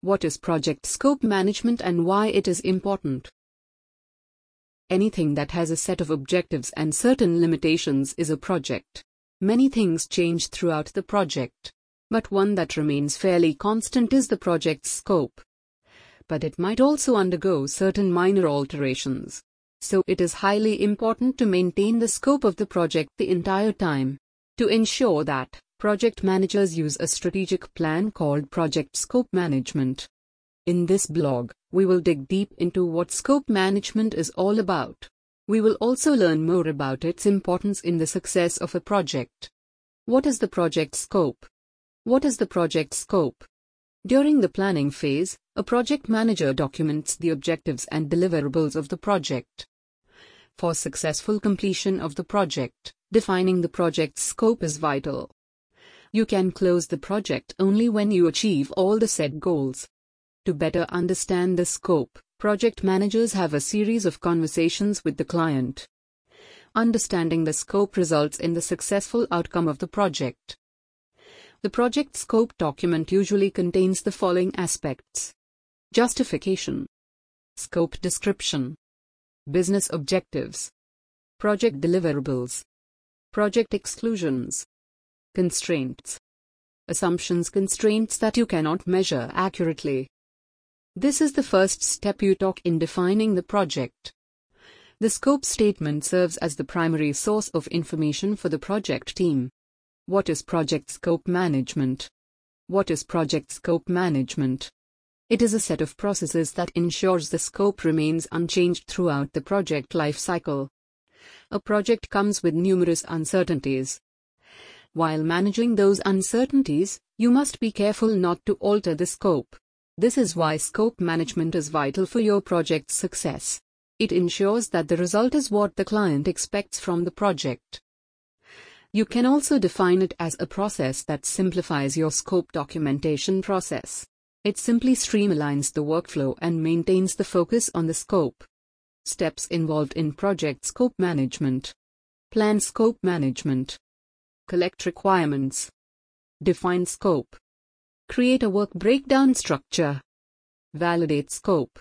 What is project scope management and why it is important? Anything that has a set of objectives and certain limitations is a project. Many things change throughout the project, but one that remains fairly constant is the project's scope. But it might also undergo certain minor alterations. So it is highly important to maintain the scope of the project the entire time. To ensure that, Project managers use a strategic plan called Project Scope Management. In this blog, we will dig deep into what scope management is all about. We will also learn more about its importance in the success of a project. What is the project scope? What is the project scope? During the planning phase, a project manager documents the objectives and deliverables of the project. For successful completion of the project, defining the project's scope is vital. You can close the project only when you achieve all the set goals. To better understand the scope, project managers have a series of conversations with the client. Understanding the scope results in the successful outcome of the project. The project scope document usually contains the following aspects Justification, Scope description, Business objectives, Project deliverables, Project exclusions, Constraints. Assumptions constraints that you cannot measure accurately. This is the first step you talk in defining the project. The scope statement serves as the primary source of information for the project team. What is project scope management? What is project scope management? It is a set of processes that ensures the scope remains unchanged throughout the project life cycle. A project comes with numerous uncertainties. While managing those uncertainties, you must be careful not to alter the scope. This is why scope management is vital for your project's success. It ensures that the result is what the client expects from the project. You can also define it as a process that simplifies your scope documentation process. It simply streamlines the workflow and maintains the focus on the scope. Steps involved in project scope management. Plan scope management. Collect requirements. Define scope. Create a work breakdown structure. Validate scope.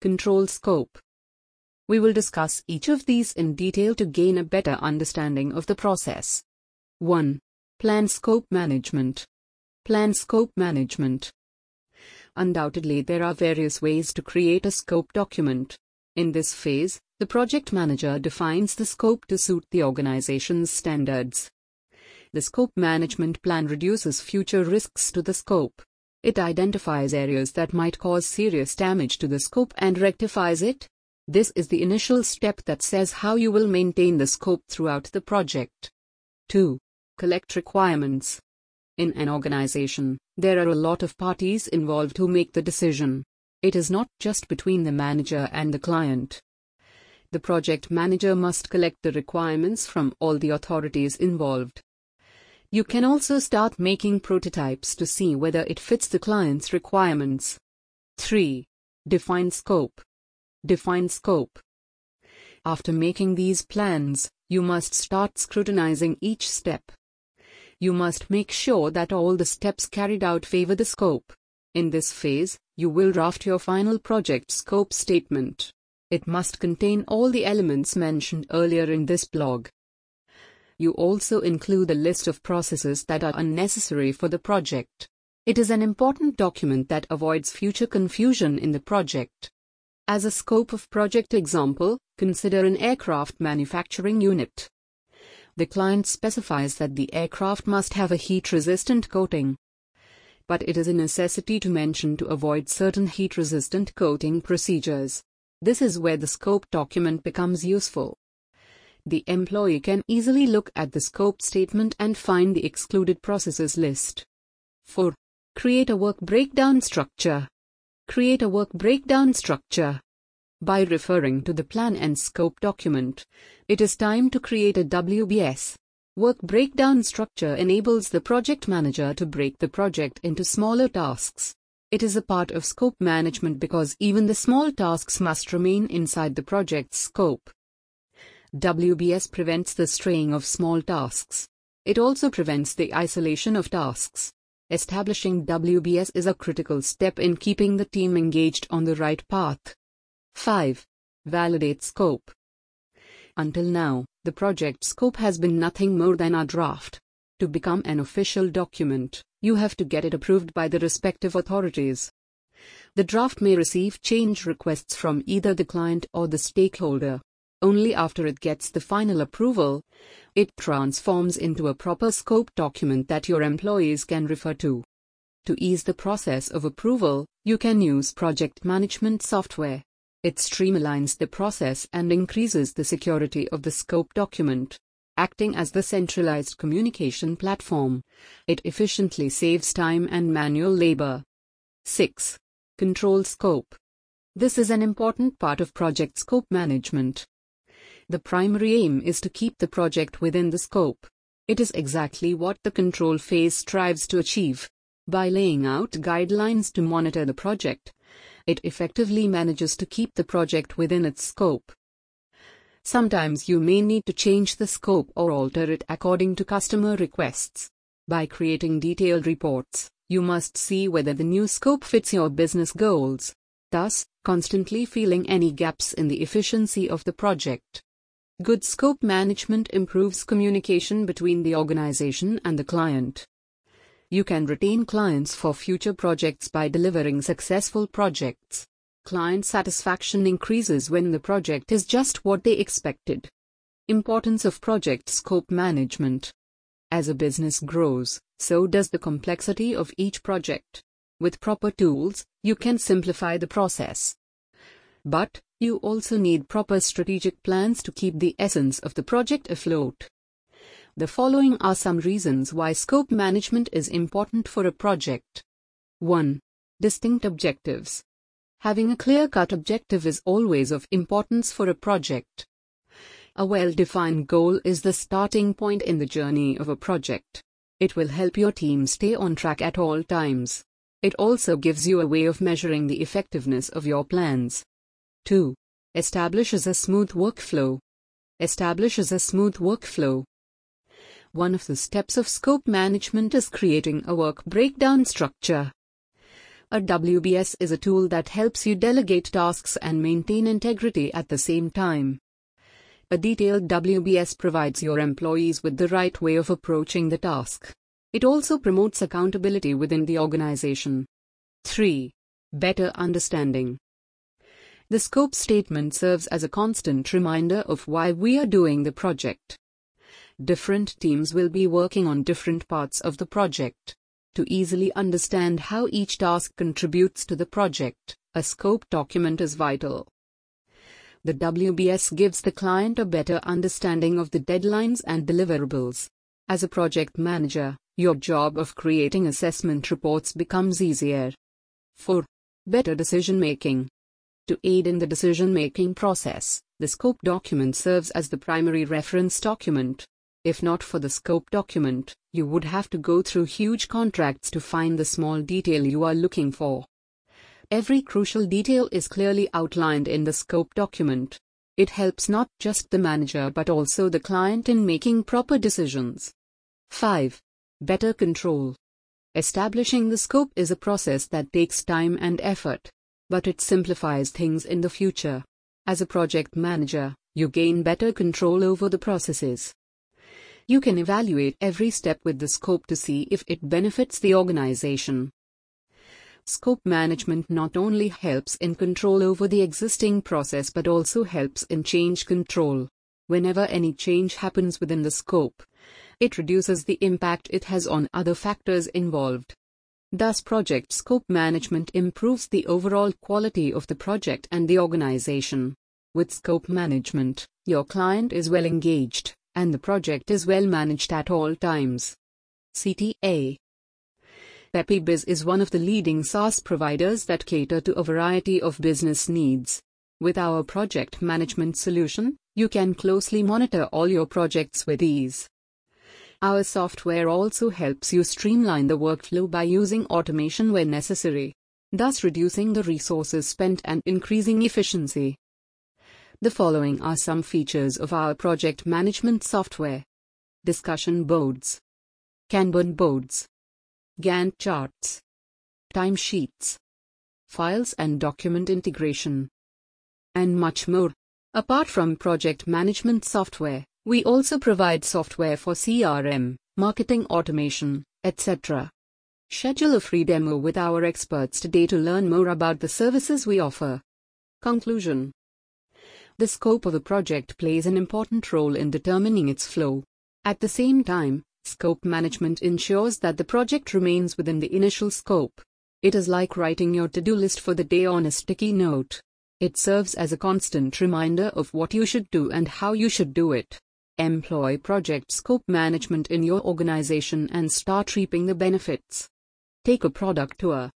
Control scope. We will discuss each of these in detail to gain a better understanding of the process. 1. Plan scope management. Plan scope management. Undoubtedly, there are various ways to create a scope document. In this phase, the project manager defines the scope to suit the organization's standards. The scope management plan reduces future risks to the scope. It identifies areas that might cause serious damage to the scope and rectifies it. This is the initial step that says how you will maintain the scope throughout the project. 2. Collect requirements. In an organization, there are a lot of parties involved who make the decision. It is not just between the manager and the client. The project manager must collect the requirements from all the authorities involved. You can also start making prototypes to see whether it fits the client's requirements. 3. Define scope. Define scope. After making these plans, you must start scrutinizing each step. You must make sure that all the steps carried out favor the scope. In this phase, you will draft your final project scope statement. It must contain all the elements mentioned earlier in this blog you also include a list of processes that are unnecessary for the project. It is an important document that avoids future confusion in the project. As a scope of project example, consider an aircraft manufacturing unit. The client specifies that the aircraft must have a heat-resistant coating. But it is a necessity to mention to avoid certain heat-resistant coating procedures. This is where the scope document becomes useful the employee can easily look at the scope statement and find the excluded processes list. 4. Create a work breakdown structure. Create a work breakdown structure. By referring to the plan and scope document, it is time to create a WBS. Work breakdown structure enables the project manager to break the project into smaller tasks. It is a part of scope management because even the small tasks must remain inside the project's scope. WBS prevents the straying of small tasks. It also prevents the isolation of tasks. Establishing WBS is a critical step in keeping the team engaged on the right path. 5. Validate scope. Until now, the project scope has been nothing more than a draft. To become an official document, you have to get it approved by the respective authorities. The draft may receive change requests from either the client or the stakeholder. Only after it gets the final approval, it transforms into a proper scope document that your employees can refer to. To ease the process of approval, you can use project management software. It streamlines the process and increases the security of the scope document. Acting as the centralized communication platform, it efficiently saves time and manual labor. 6. Control scope. This is an important part of project scope management. The primary aim is to keep the project within the scope. It is exactly what the control phase strives to achieve. By laying out guidelines to monitor the project, it effectively manages to keep the project within its scope. Sometimes you may need to change the scope or alter it according to customer requests. By creating detailed reports, you must see whether the new scope fits your business goals, thus, constantly feeling any gaps in the efficiency of the project. Good scope management improves communication between the organization and the client. You can retain clients for future projects by delivering successful projects. Client satisfaction increases when the project is just what they expected. Importance of project scope management. As a business grows, so does the complexity of each project. With proper tools, you can simplify the process. But, you also need proper strategic plans to keep the essence of the project afloat. The following are some reasons why scope management is important for a project. 1. Distinct objectives. Having a clear cut objective is always of importance for a project. A well defined goal is the starting point in the journey of a project. It will help your team stay on track at all times. It also gives you a way of measuring the effectiveness of your plans. 2. Establishes a smooth workflow. Establishes a smooth workflow. One of the steps of scope management is creating a work breakdown structure. A WBS is a tool that helps you delegate tasks and maintain integrity at the same time. A detailed WBS provides your employees with the right way of approaching the task. It also promotes accountability within the organization. 3. Better understanding. The scope statement serves as a constant reminder of why we are doing the project different teams will be working on different parts of the project. To easily understand how each task contributes to the project, a scope document is vital. The WBS gives the client a better understanding of the deadlines and deliverables. As a project manager, your job of creating assessment reports becomes easier. 4. Better decision making. To aid in the decision making process, the scope document serves as the primary reference document. If not for the scope document, you would have to go through huge contracts to find the small detail you are looking for. Every crucial detail is clearly outlined in the scope document. It helps not just the manager but also the client in making proper decisions. 5. Better control. Establishing the scope is a process that takes time and effort, but it simplifies things in the future. As a project manager, you gain better control over the processes. You can evaluate every step with the scope to see if it benefits the organization. Scope management not only helps in control over the existing process but also helps in change control. Whenever any change happens within the scope, it reduces the impact it has on other factors involved. Thus, project scope management improves the overall quality of the project and the organization. With scope management, your client is well engaged and the project is well managed at all times. CTA PeppyBiz is one of the leading SaaS providers that cater to a variety of business needs. With our project management solution, you can closely monitor all your projects with ease. Our software also helps you streamline the workflow by using automation where necessary, thus reducing the resources spent and increasing efficiency. The following are some features of our project management software. Discussion boards. Kanban boards. Gantt charts, timesheets, files and document integration, and much more. Apart from project management software, we also provide software for CRM, marketing automation, etc. Schedule a free demo with our experts today to learn more about the services we offer. Conclusion The scope of a project plays an important role in determining its flow. At the same time, Scope management ensures that the project remains within the initial scope. It is like writing your to do list for the day on a sticky note. It serves as a constant reminder of what you should do and how you should do it. Employ project scope management in your organization and start reaping the benefits. Take a product tour.